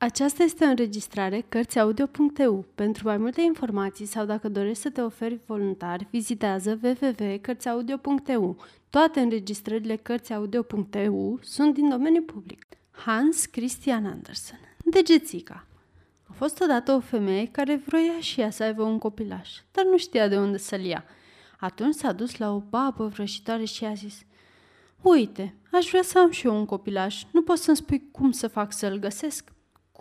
Aceasta este o înregistrare Cărțiaudio.eu. Pentru mai multe informații sau dacă dorești să te oferi voluntar, vizitează www.cărțiaudio.eu. Toate înregistrările Cărțiaudio.eu sunt din domeniu public. Hans Christian Andersen Degețica A fost odată o femeie care vroia și ea să aibă un copilaș, dar nu știa de unde să-l ia. Atunci s-a dus la o babă vrăjitoare și a zis Uite, aș vrea să am și eu un copilaș. Nu poți să-mi spui cum să fac să-l găsesc?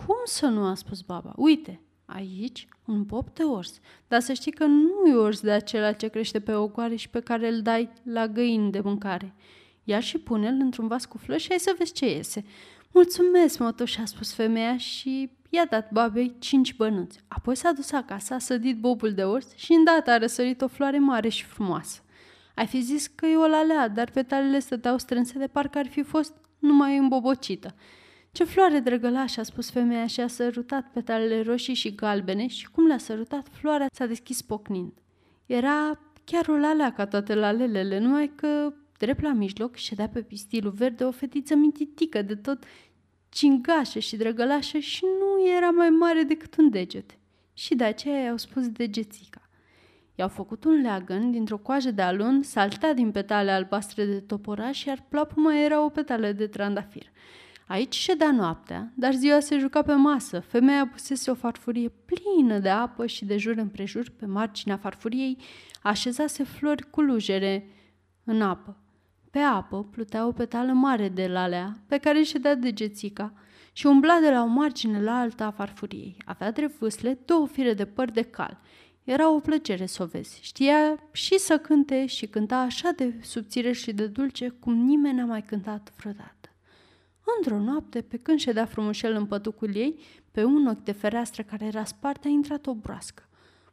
Cum să nu, a spus baba. Uite, aici un pop de ors. Dar să știi că nu e ors de acela ce crește pe ogoare și pe care îl dai la găini de mâncare. Ia și pune-l într-un vas cu flori și ai să vezi ce iese. Mulțumesc, motoș, a spus femeia și i-a dat babei cinci bănuți. Apoi s-a dus acasă, a sădit bobul de ors și îndată a răsărit o floare mare și frumoasă. Ai fi zis că e o lalea, dar petalele stăteau strânse de parcă ar fi fost numai îmbobocită. Ce floare drăgălașă, a spus femeia și a sărutat petalele roșii și galbene și cum le-a sărutat, floarea s-a deschis pocnind. Era chiar o lalea ca toate lalelele, numai că drept la mijloc ședea pe pistilul verde o fetiță mintitică de tot cingașă și drăgălașă și nu era mai mare decât un deget. Și de aceea i-au spus degețica. I-au făcut un leagăn dintr-o coajă de alun, saltea din petale albastre de toporaș, iar plapuma era o petale de trandafir. Aici ședea noaptea, dar ziua se juca pe masă. Femeia pusese o farfurie plină de apă și de jur împrejur, pe marginea farfuriei, așezase flori cu lujere în apă. Pe apă plutea o petală mare de lalea, pe care ședea degețica, și umbla de la o margine la alta a farfuriei. Avea drept vâsle două fire de păr de cal. Era o plăcere să o vezi. Știa și să cânte și cânta așa de subțire și de dulce cum nimeni n-a mai cântat vreodată. Într-o noapte, pe când ședea frumușel în pătucul ei, pe un ochi de fereastră care era spart, a intrat o broască.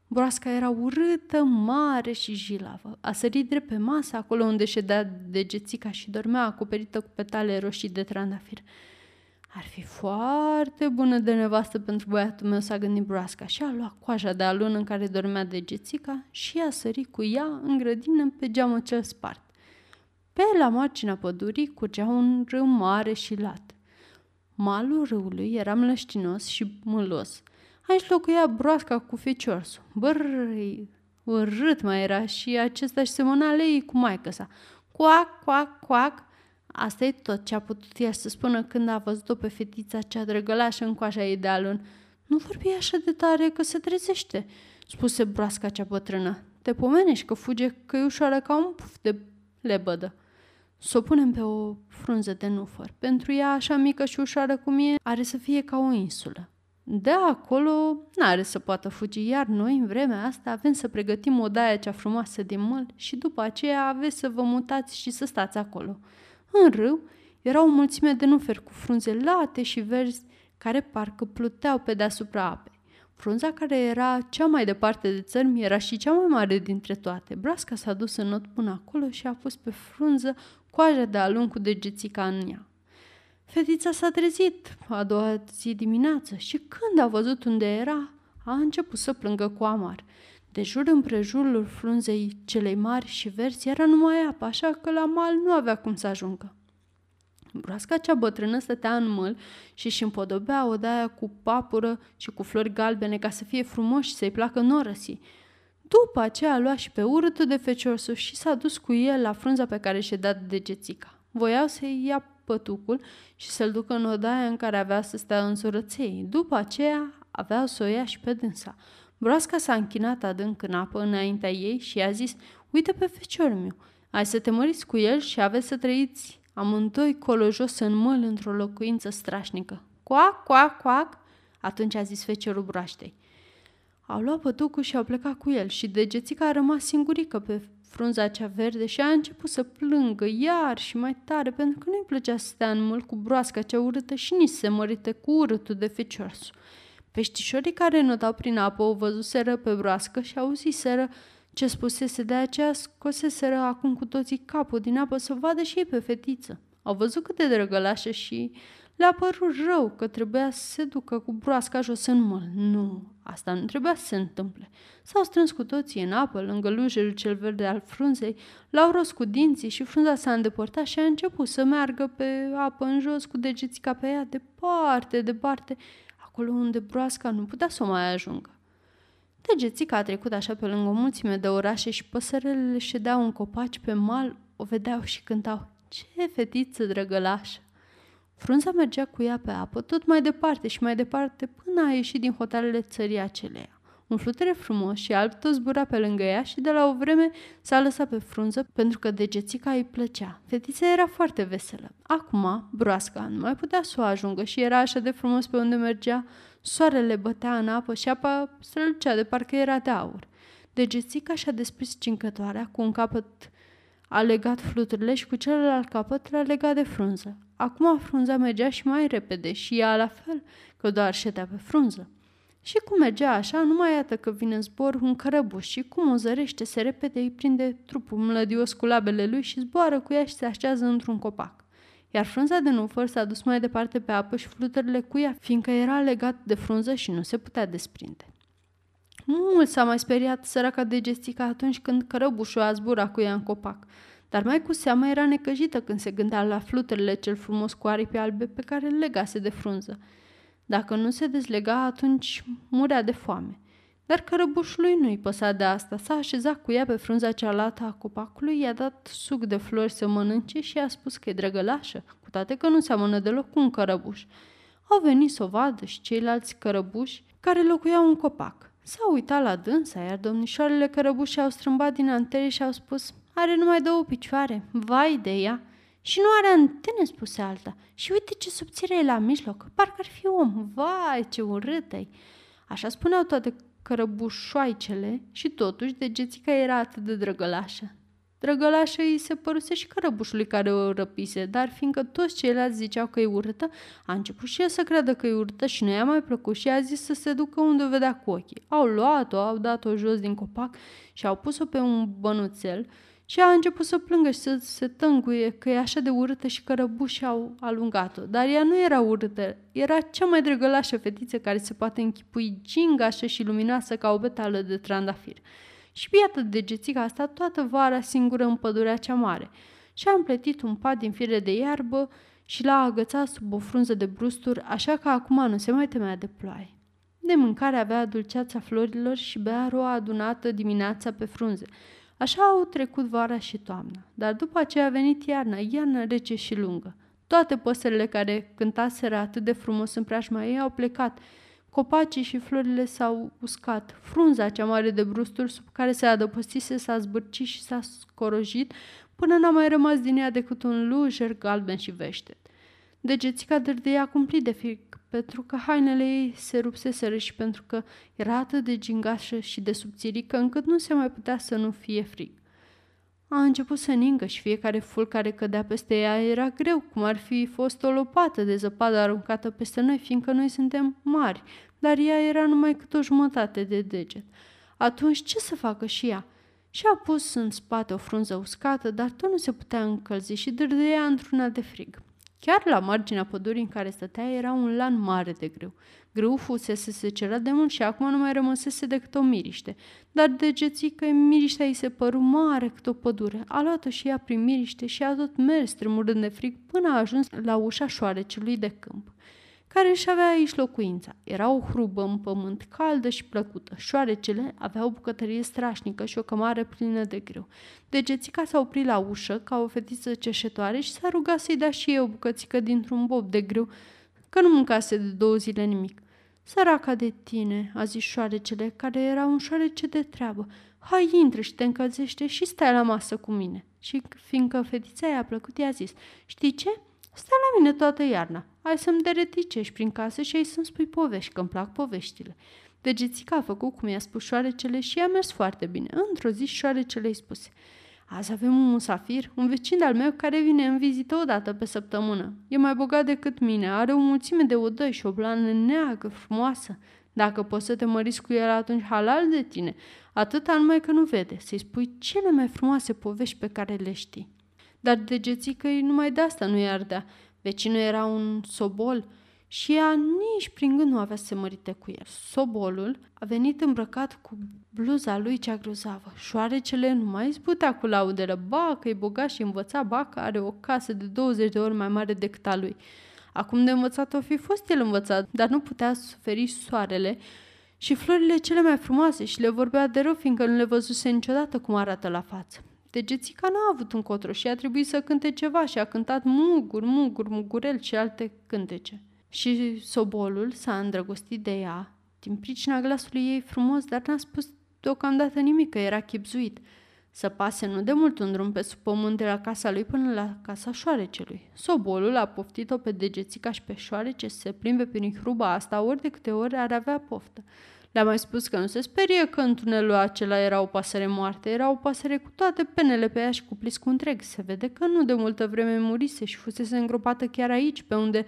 Broasca era urâtă, mare și jilavă. A sărit drept pe masă, acolo unde ședea degețica și dormea acoperită cu petale roșii de trandafir. Ar fi foarte bună de nevastă pentru băiatul meu, s-a gândit broasca și a luat coaja de alun în care dormea degețica și a sărit cu ea în grădină pe geamul cel spart. Pe la marginea pădurii curgea un râu mare și lat. Malul râului era mlăștinos și mâlos. Aici locuia broasca cu feciorsul. Bărâi, urât mai era și acesta și semăna lei cu maică sa. Coac, coac, coac. Asta e tot ce a putut ea să spună când a văzut-o pe fetița cea drăgălașă în coaja ei de alun. Nu vorbi așa de tare că se trezește, spuse broasca cea bătrână. Te pomenești că fuge că e ușoară ca un puf de lebădă să o punem pe o frunză de nufăr. Pentru ea, așa mică și ușoară cum e, are să fie ca o insulă. De acolo n-are să poată fugi, iar noi, în vremea asta, avem să pregătim o daia cea frumoasă din măl și după aceea aveți să vă mutați și să stați acolo. În râu era o mulțime de nuferi cu frunze late și verzi care parcă pluteau pe deasupra apei. Frunza care era cea mai departe de țărmi era și cea mai mare dintre toate. Brasca s-a dus în not până acolo și a pus pe frunză coaja de alun cu degețica în ea. Fetița s-a trezit a doua zi dimineață și când a văzut unde era, a început să plângă cu amar. De jur împrejurul frunzei celei mari și verzi era numai apă, așa că la mal nu avea cum să ajungă. Broasca cea bătrână stătea în măl și își împodobea odaia cu papură și cu flori galbene ca să fie frumos și să-i placă norăsii. După aceea a luat și pe urâtul de feciorsul și s-a dus cu el la frunza pe care și-a dat degețica. Voiau să-i ia pătucul și să-l ducă în odaia în care avea să stea în surăței. După aceea avea să o ia și pe dânsa. Broasca s-a închinat adânc în apă înaintea ei și i-a zis, uite pe feciorul meu, ai să te măriți cu el și aveți să trăiți amândoi colo jos în măl într-o locuință strașnică. Coac, coac, coac, atunci a zis feciorul broaștei. Au luat pătucul și au plecat cu el și degețica a rămas singurică pe frunza cea verde și a început să plângă iar și mai tare pentru că nu-i plăcea să stea în măl cu broasca cea urâtă și nici se mărite cu urâtul de feciorsu. Peștișorii care notau prin apă o văzuseră pe broască și auziseră ce spusese, de aceea scoseseră acum cu toții capul din apă să vadă și ei pe fetiță. Au văzut cât de drăgălașă și le-a părut rău că trebuia să se ducă cu broasca jos în măl. Nu, asta nu trebuia să se întâmple. S-au strâns cu toții în apă, lângă lujerul cel verde al frunzei, l-au ros cu dinții și frunza s-a îndepărtat și a început să meargă pe apă în jos cu degețica pe ea, departe, departe. acolo unde broasca nu putea să o mai ajungă. Degețica a trecut așa pe lângă o mulțime de orașe și păsărelele ședeau în copaci pe mal, o vedeau și cântau. Ce fetiță drăgălașă! Frunza mergea cu ea pe apă tot mai departe și mai departe până a ieșit din hotarele țării aceleia. Un flutere frumos și alb tot zbura pe lângă ea și de la o vreme s-a lăsat pe frunză pentru că degețica îi plăcea. Fetița era foarte veselă. Acum, broasca nu mai putea să o ajungă și era așa de frumos pe unde mergea. Soarele bătea în apă și apa strălucea de parcă era de aur. Degețica și-a desprins cincătoarea cu un capăt a legat fluturile și cu celălalt capăt l-a legat de frunză. Acum frunza mergea și mai repede și ea la fel, că doar ședea pe frunză. Și cum mergea așa, nu mai iată că vine în zbor un cărăbuș și cum o zărește, se repede, îi prinde trupul mlădios cu labele lui și zboară cu ea și se așează într-un copac. Iar frunza de nufăr s-a dus mai departe pe apă și fluturile cu ea, fiindcă era legat de frunză și nu se putea desprinde. Mult s-a mai speriat săraca de gestica atunci când cărăbușul a zburat cu ea în copac, dar mai cu seamă era necăjită când se gândea la fluturile cel frumos cu aripi albe pe care le legase de frunză. Dacă nu se dezlega, atunci murea de foame. Dar cărăbușului nu-i păsa de asta. S-a așezat cu ea pe frunza cealaltă a copacului, i-a dat suc de flori să mănânce și i-a spus că e drăgălașă, cu toate că nu seamănă deloc cu un cărăbuș. Au venit să o vadă și ceilalți cărăbuși care locuiau în copac. S-au uitat la dânsa, iar domnișoarele cărăbuși au strâmbat din antene și au spus Are numai două picioare, vai de ea!" Și nu are antene, spuse alta. Și uite ce subțire e la mijloc, parcă ar fi om. Vai, ce urâtă Așa spuneau toate cărăbușoaicele și totuși degețica era atât de drăgălașă. Drăgălașă îi se păruse și cărăbușului care o răpise, dar fiindcă toți ceilalți ziceau că e urâtă, a început și el să creadă că e urâtă și nu i-a mai plăcut și a zis să se ducă unde o vedea cu ochii. Au luat-o, au dat-o jos din copac și au pus-o pe un bănuțel și a început să plângă și să se tânguie că e așa de urâtă și că răbușii au alungat-o. Dar ea nu era urâtă, era cea mai drăgălașă fetiță care se poate închipui gingașă și luminoasă ca o betală de trandafir. Și iată degețica asta toată vara singură în pădurea cea mare. Și a împletit un pat din fire de iarbă și l-a agățat sub o frunză de brusturi, așa că acum nu se mai temea de ploaie. De mâncare avea dulceața florilor și bea roa adunată dimineața pe frunze – Așa au trecut vara și toamna, dar după aceea a venit iarna, iarna rece și lungă. Toate păsările care cântaseră atât de frumos în preajma ei au plecat, copacii și florile s-au uscat, frunza cea mare de brusturi sub care se adăpostise s-a zbârcit și s-a scorojit până n-a mai rămas din ea decât un lujer galben și veștet. Degețica dârdea cumplit de frig pentru că hainele ei se rupseseră și pentru că era atât de gingașă și de subțirică încât nu se mai putea să nu fie frig. A început să ningă și fiecare ful care cădea peste ea era greu, cum ar fi fost o lopată de zăpadă aruncată peste noi, fiindcă noi suntem mari, dar ea era numai cât o jumătate de deget. Atunci ce să facă și ea? Și-a pus în spate o frunză uscată, dar tot nu se putea încălzi și dârdea într-una de frig. Chiar la marginea pădurii în care stătea era un lan mare de grâu. Grâu fusese secerat de mult și acum nu mai rămăsese decât o miriște. Dar degețică miriștea îi se păru mare cât o pădure. A luat-o și ea prin miriște și a tot mers tremurând de frig până a ajuns la ușa șoarecelui de câmp care își avea aici locuința. Era o hrubă în pământ, caldă și plăcută. Șoarecele avea o bucătărie strașnică și o cămară plină de greu. Degețica s-a oprit la ușă ca o fetiță ceșetoare și s-a rugat să-i dea și eu o bucățică dintr-un bob de greu, că nu mâncase de două zile nimic. Săraca de tine, a zis șoarecele, care era un șoarece de treabă. Hai, intră și te încălzește și stai la masă cu mine. Și fiindcă fetița i-a plăcut, i-a zis, știi ce? Stai la mine toată iarna. Ai să-mi dereticești prin casă și ai să-mi spui povești, că îmi plac poveștile. Degețica a făcut cum i-a spus șoarecele și i-a mers foarte bine. Într-o zi șoarecele îi spuse Azi avem un musafir, un vecin al meu care vine în vizită o dată pe săptămână. E mai bogat decât mine, are o mulțime de odăi și o blană neagră, frumoasă. Dacă poți să te măriți cu el, atunci halal de tine. Atâta numai că nu vede. Să-i spui cele mai frumoase povești pe care le știi. Dar degețică numai de asta nu i ardea. Vecinul era un sobol și ea nici prin gând nu avea să se mărite cu el. Sobolul a venit îmbrăcat cu bluza lui cea grozavă. Șoarecele nu mai zbutea cu laudele. Ba, că e bogat și învăța, ba, că are o casă de 20 de ori mai mare decât a lui. Acum de învățat o fi fost el învățat, dar nu putea suferi soarele și florile cele mai frumoase și le vorbea de rău, fiindcă nu le văzuse niciodată cum arată la față. Degețica n-a avut un cotro și a trebuit să cânte ceva și a cântat mugur, mugur, mugurel și alte cântece. Și sobolul s-a îndrăgostit de ea, din pricina glasului ei frumos, dar n-a spus deocamdată nimic, că era chipzuit. Să pase nu de mult un drum pe sub pământ de la casa lui până la casa șoarecelui. Sobolul a poftit-o pe degețica și pe șoarece să se plimbe prin hruba asta ori de câte ori ar avea poftă. Le-a mai spus că nu se sperie că în tunelul acela era o pasăre moartă, era o pasăre cu toate penele pe ea și cu pliscul întreg. Se vede că nu de multă vreme murise și fusese îngropată chiar aici, pe unde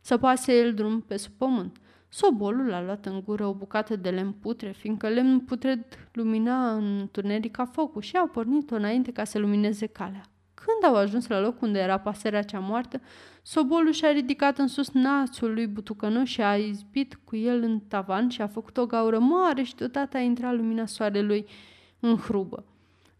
să pase el drum pe sub pământ. Sobolul a luat în gură o bucată de lemn putre, fiindcă lemn putred lumina în tuneric ca focul și a pornit-o înainte ca să lumineze calea. Când au ajuns la loc unde era pasărea cea moartă, Sobolul și-a ridicat în sus națul lui butucănos și a izbit cu el în tavan și a făcut o gaură mare și deodată a intrat lumina soarelui în hrubă.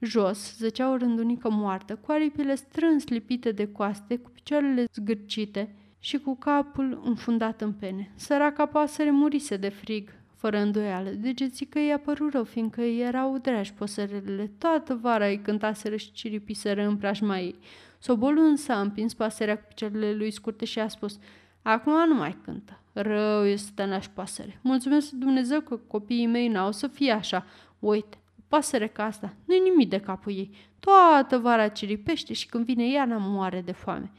Jos zăcea o rândunică moartă, cu aripile strâns lipite de coaste, cu picioarele zgârcite și cu capul înfundat în pene. Săraca pasăre murise de frig, fără îndoială. Degețică i-a părut rău, fiindcă erau dragi păsărelele. Toată vara îi cântaseră și ciripiseră în preajma ei. Sobolul însă a împins pasărea cu picioarele lui scurte și a spus Acum nu mai cântă. Rău este naș pasăre. Mulțumesc Dumnezeu că copiii mei n-au să fie așa. Uite, o pasăre ca asta, nu-i nimic de capul ei. Toată vara ciripește și când vine iarna moare de foame.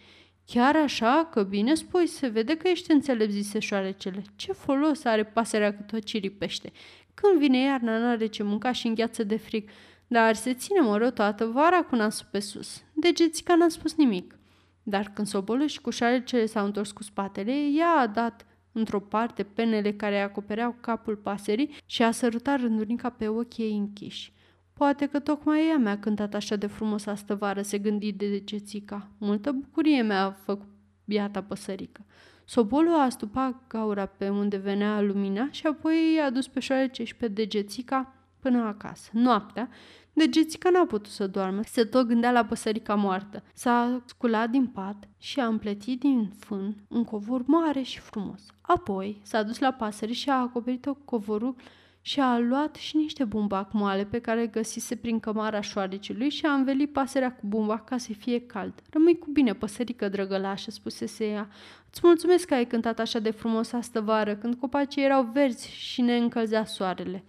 Chiar așa că bine spui, se vede că ești înțelept, zise șoarecele. Ce folos are pasărea cât o ciripește? Când vine iarna, nu are ce mânca și îngheață de frig. Dar se ține mără toată vara cu nasul pe sus. Degețica n-a spus nimic. Dar când sobolul și cu șoarecele s-au întors cu spatele, ea a dat într-o parte penele care acopereau capul pasării și a sărutat rândunica pe ochii ei închiși. Poate că tocmai ea mi-a cântat așa de frumos astă vară, se gândi de degețica. Multă bucurie mi-a făcut biata păsărică. Sobolul a stupat gaura pe unde venea lumina și apoi i-a dus pe șoarece și pe degețica până acasă. Noaptea, degețica n-a putut să doarmă, se tot gândea la păsărica moartă. S-a sculat din pat și a împletit din fân un covor mare și frumos. Apoi s-a dus la pasăre și a acoperit-o covorul și a luat și niște bumbac moale pe care găsise prin cămara șoarecului și a învelit pasărea cu bumbac ca să fie cald. Rămâi cu bine, păsărică drăgălașă, spusese ea. Îți mulțumesc că ai cântat așa de frumos astă vară, când copacii erau verzi și ne încălzea soarele.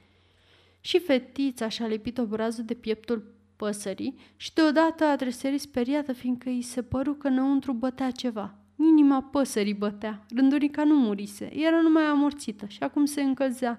Și fetița și-a lipit obrazul de pieptul păsării și deodată a tresărit speriată, fiindcă îi se păru că înăuntru bătea ceva. Inima păsării bătea. Rândurica nu murise, era numai amorțită și acum se încălzea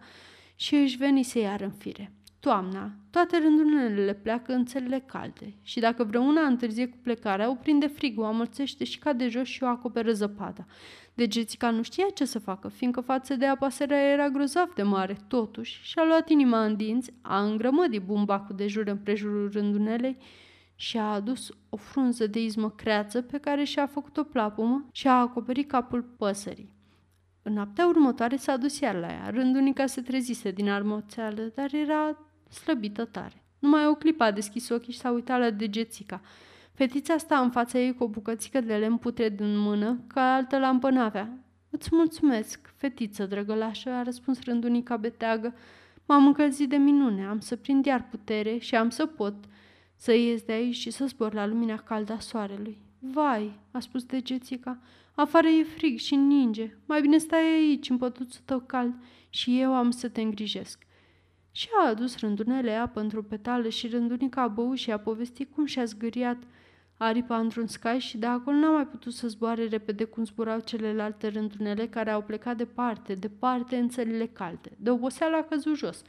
și își venise iar în fire. Toamna, toate rândunele pleacă în țările calde și dacă vreuna întârzie cu plecarea, o prinde frigul, o amărțește și cade jos și o acoperă zăpada. Degețica nu știa ce să facă, fiindcă față de ea pasărea era grozav de mare. Totuși, și-a luat inima în dinți, a îngrămădit bumbacul de jur împrejurul rândunelei și a adus o frunză de izmă creață pe care și-a făcut o plapumă și a acoperit capul păsării. În noaptea următoare s-a dus iar la ea. Rândunica se trezise din armoțeală, dar era slăbită tare. Numai o clipă a deschis ochii și s-a uitat la degețica. Fetița sta în fața ei cu o bucățică de lemn putred în mână, ca altă lampă n-avea. Îți mulțumesc, fetiță drăgălașă, a răspuns rândunica beteagă. M-am încălzit de minune, am să prind iar putere și am să pot să ies de aici și să zbor la lumina caldă a soarelui. Vai, a spus degețica, afară e frig și ninge. Mai bine stai aici, în pătuțul tău cald, și eu am să te îngrijesc. Și a adus rândunele apă într-o petală și rândunica a băut și a povestit cum și-a zgâriat aripa într-un scai și de acolo n-a mai putut să zboare repede cum zburau celelalte rândunele care au plecat departe, departe în țările calde. De oboseală a căzut jos.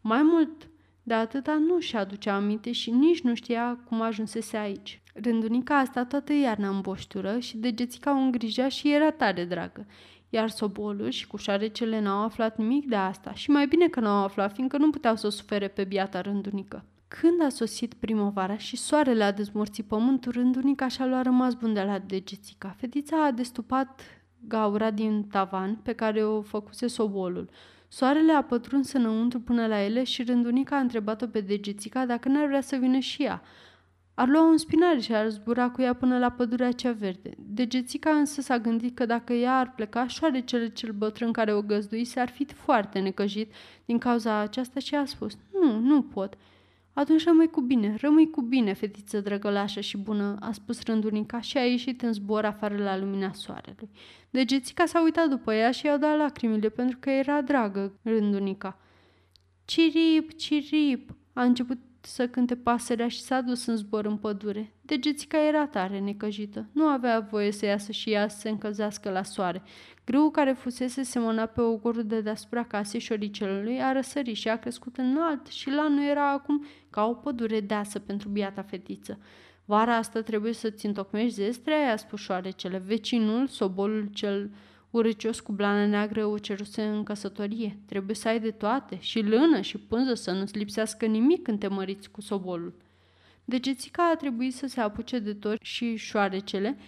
Mai mult de atâta nu și aducea aminte și nici nu știa cum ajunsese aici. Rândunica a stat toată iarna în boștură și degețica o îngrija și era tare dragă. Iar sobolul și cu șarecele n-au aflat nimic de asta și mai bine că n-au aflat, fiindcă nu puteau să o sufere pe biata rândunică. Când a sosit primăvara și soarele a dezmorțit pământul, rândunica și-a luat rămas bun de la degețica. Fetița a destupat gaura din tavan pe care o făcuse sobolul. Soarele a pătruns înăuntru până la ele și rândunica a întrebat-o pe degețica dacă n-ar vrea să vină și ea. Ar lua un spinar și ar zbura cu ea până la pădurea cea verde. Degețica însă s-a gândit că dacă ea ar pleca, șoarecele cel bătrân care o găzduise ar fi foarte necăjit din cauza aceasta și a spus, nu, nu pot. Atunci rămâi cu bine, rămâi cu bine, fetiță drăgălașă și bună, a spus rândunica și a ieșit în zbor afară la lumina soarelui. Degețica s-a uitat după ea și i-au dat lacrimile pentru că era dragă rândunica. Cirip, cirip, a început să cânte pasărea și s-a dus în zbor în pădure. Degețica era tare necăjită. Nu avea voie să iasă și ea să se încălzească la soare. Grâul care fusese semănat pe ogorul de deasupra casei șoricelului a răsărit și a crescut înalt și la nu era acum ca o pădure deasă pentru biata fetiță. Vara asta trebuie să-ți întocmești zestrea, i-a spus șoarecele. Vecinul, sobolul cel urăcios cu blană neagră o ceruse în căsătorie. Trebuie să ai de toate, și lână și pânză să nu-ți lipsească nimic când te măriți cu sobolul. Degețica a trebuit să se apuce de tot și șoarecele,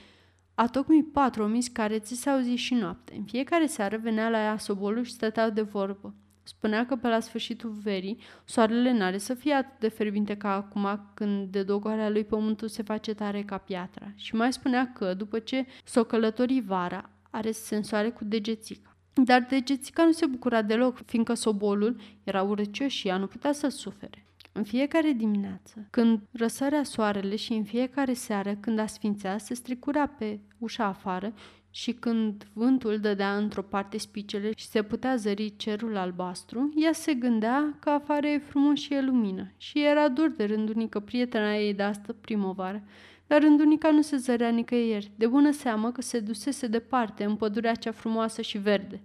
a tocmai patru omiți care ți se auzi și noapte. În fiecare seară venea la ea sobolul și stăteau de vorbă. Spunea că pe la sfârșitul verii soarele n-are să fie atât de ferbinte ca acum când de dogoarea lui pământul se face tare ca piatra. Și mai spunea că, după ce s-o călători vara, are sensoare cu degețica. Dar degețica nu se bucura deloc, fiindcă sobolul era urăcios și ea nu putea să-l sufere. În fiecare dimineață, când răsărea soarele și în fiecare seară, când asfințea, se stricura pe ușa afară și când vântul dădea într-o parte spicele și se putea zări cerul albastru, ea se gândea că afară e frumos și e lumină și era dur de rândunică prietena ei de astă primăvară dar rândunica nu se zărea nicăieri, de bună seamă că se dusese departe, în pădurea cea frumoasă și verde.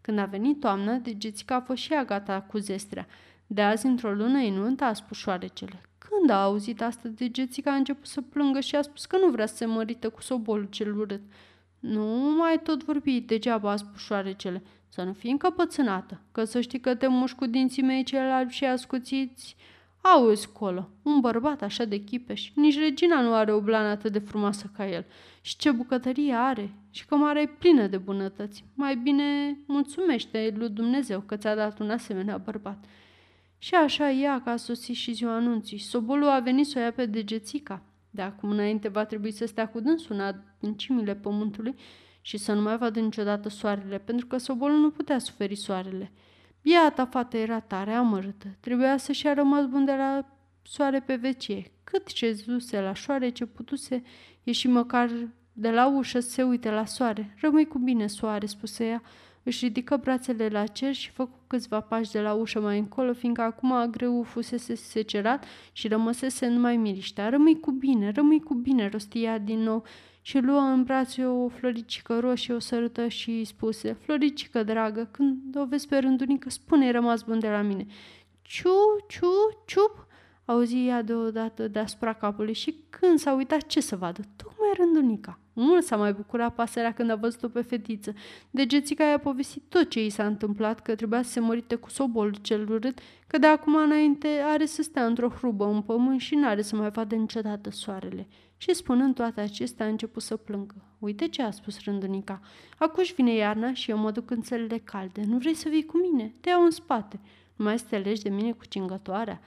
Când a venit toamna, degețica a fost și ea gata cu zestrea. De azi, într-o lună, e nunta, a spus șoarecele. Când a auzit asta, degețica a început să plângă și a spus că nu vrea să se mărită cu sobolul cel urât. Nu mai tot vorbi, degeaba, a spus șoarecele. Să nu fii încăpățânată, că să știi că te muși cu dinții mei cel albi și ascuțiți Auzi, colo, un bărbat așa de chipeș, nici regina nu are o blană atât de frumoasă ca el. Și ce bucătărie are, și cămara e plină de bunătăți. Mai bine mulțumește lui Dumnezeu că ți-a dat un asemenea bărbat. Și așa ea că a sosit și ziua anunții. Sobolul a venit să o ia pe degețica. De acum înainte va trebui să stea cu dânsul în adâncimile pământului și să nu mai vadă niciodată soarele, pentru că sobolul nu putea suferi soarele. Biata fată era tare amărâtă. Trebuia să-și a rămas bun de la soare pe vecie. Cât ce zuse la soare ce putuse ieși măcar de la ușă să se uite la soare. Rămâi cu bine, soare, spuse ea. Își ridică brațele la cer și făcu câțiva pași de la ușă mai încolo, fiindcă acum greu fusese secerat și rămăsese numai miriștea. Rămâi cu bine, rămâi cu bine, rostia din nou și luă în brațe o floricică roșie, o sărută și îi spuse, Floricică, dragă, când o vezi pe rândunică, spune rămas bun de la mine. Ciu, ciu, ciup, auzi ea deodată deasupra capului și când s-a uitat ce să vadă, tocmai rândunica. Mult s-a mai bucurat pasărea când a văzut-o pe fetiță. Degețica i-a povestit tot ce i s-a întâmplat, că trebuia să se mărite cu sobolul cel urât, că de acum înainte are să stea într-o hrubă în pământ și n-are să mai vadă niciodată soarele. Și spunând toate acestea, a început să plângă. Uite ce a spus rândunica. Acuși vine iarna și eu mă duc în țările calde. Nu vrei să vii cu mine? Te iau în spate. Nu mai să te legi de mine cu cingătoarea?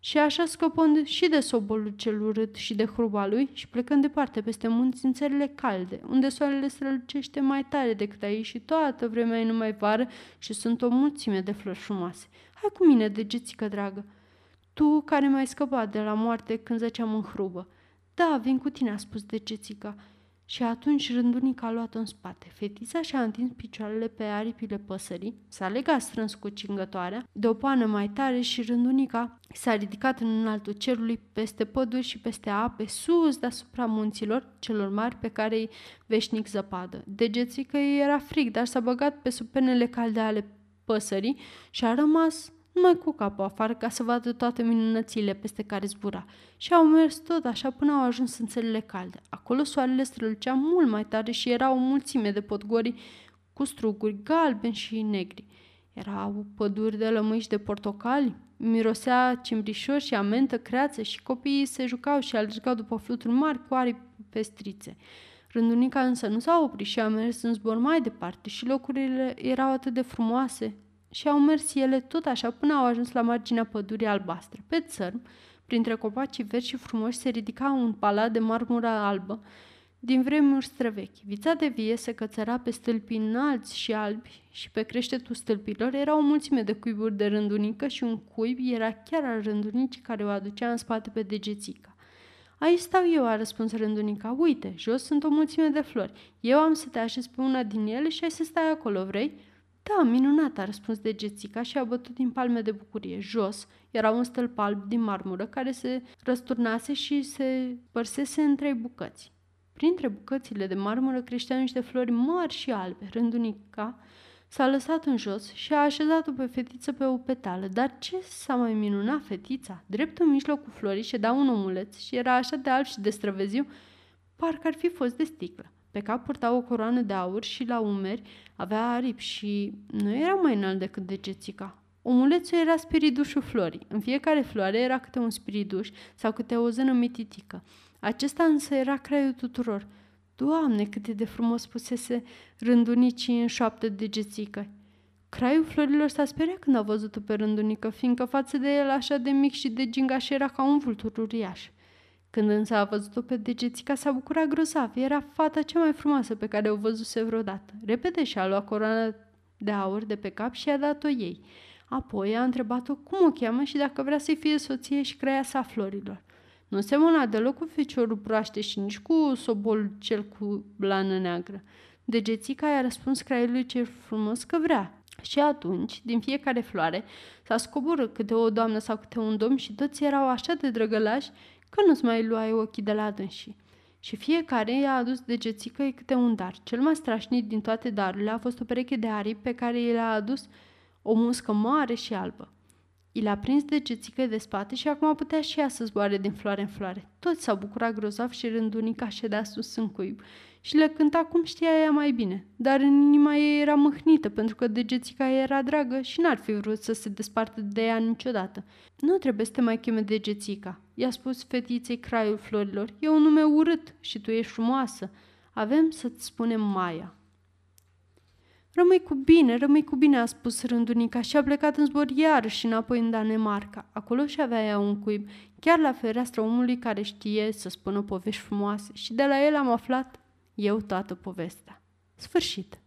Și așa scăpând și de sobolul cel urât și de hruba lui și plecând departe peste munți în țările calde, unde soarele strălucește mai tare decât aici și toată vremea e numai vară și sunt o mulțime de flori frumoase. Hai cu mine, degețică dragă, tu care m-ai scăpat de la moarte când zăceam în hrubă. Da, vin cu tine, a spus degețica. Și atunci rândunica a luat în spate. Fetița și-a întins picioarele pe aripile păsării, s-a legat strâns cu cingătoarea, de o pană mai tare și rândunica s-a ridicat în înaltul cerului peste păduri și peste ape, sus deasupra munților celor mari pe care îi veșnic zăpadă. Degețica ei era frig, dar s-a băgat pe sub penele calde ale păsării și a rămas numai cu capul afară ca să vadă toate minunățile peste care zbura. Și au mers tot așa până au ajuns în țările calde. Acolo soarele strălucea mult mai tare și era o mulțime de podgori cu struguri galbeni și negri. Erau păduri de lămâși de portocali, mirosea cimbrișor și amentă, creață și copiii se jucau și alergau după fluturi mari cu aripi pestrițe. Rândunica însă nu s-a oprit și a mers în zbor mai departe și locurile erau atât de frumoase, și au mers ele tot așa până au ajuns la marginea pădurii albastre. Pe țărm, Printre copacii verzi și frumoși se ridica un palat de marmură albă, din vremuri străvechi. Vița de vie se cățăra pe stâlpii înalți și albi și pe creștetul stâlpilor era o mulțime de cuiburi de rândunică și un cuib era chiar al rândunicii care o aducea în spate pe degețica. Aici stau eu, a răspuns rândunica. Uite, jos sunt o mulțime de flori. Eu am să te așez pe una din ele și ai să stai acolo, vrei?" Da, minunat, a răspuns degețica și a bătut din palme de bucurie. Jos era un stâlp alb din marmură care se răsturnase și se părsese în trei bucăți. Printre bucățile de marmură creșteau niște flori mari și albe. Rândunica s-a lăsat în jos și a așezat-o pe fetiță pe o petală. Dar ce s-a mai minunat fetița? Drept în mijlocul florii ședea un omuleț și era așa de alb și de străveziu, parcă ar fi fost de sticlă. Pe cap purta o coroană de aur și la umeri avea aripi și nu era mai înalt decât degețica. Omulețul era spiridușul florii. În fiecare floare era câte un spiriduș sau câte o zână mititică. Acesta însă era craiul tuturor. Doamne, cât de frumos pusese rândunicii în șoaptă degețică. Craiul florilor s-a speriat când a văzut-o pe rândunică, fiindcă față de el așa de mic și de gingaș era ca un vultur uriaș. Când însă a văzut-o pe degețica, s-a bucurat grozav. Era fata cea mai frumoasă pe care o văzuse vreodată. Repede și-a luat coroana de aur de pe cap și i-a dat-o ei. Apoi a întrebat-o cum o cheamă și dacă vrea să-i fie soție și creia sa florilor. Nu semăna deloc cu feciorul proaște și nici cu sobol cel cu blană neagră. Degețica i-a răspuns craiului cel frumos că vrea. Și atunci, din fiecare floare, s-a scoborât câte o doamnă sau câte un domn și toți erau așa de drăgălași că nu-ți mai luai ochii de la dânsii. Și fiecare i-a adus degețică câte un dar. Cel mai strașnic din toate darurile a fost o pereche de aripi pe care i le-a adus o muscă mare și albă. I l-a prins degețică de spate și acum putea și ea să zboare din floare în floare. Toți s-au bucurat grozav și rândunica ședea sus în cuib și le cânta cum știa ea mai bine. Dar în inima ei era mâhnită pentru că degețica ei era dragă și n-ar fi vrut să se despartă de ea niciodată. Nu trebuie să te mai cheme degețica, i-a spus fetiței craiul florilor. E un nume urât și tu ești frumoasă. Avem să-ți spunem Maia. Rămâi cu bine, rămâi cu bine, a spus rândunica și a plecat în zbor iarăși înapoi în Danemarca. Acolo și avea ea un cuib, chiar la fereastra omului care știe să spună povești frumoase și de la el am aflat eu toată povestea. Sfârșit.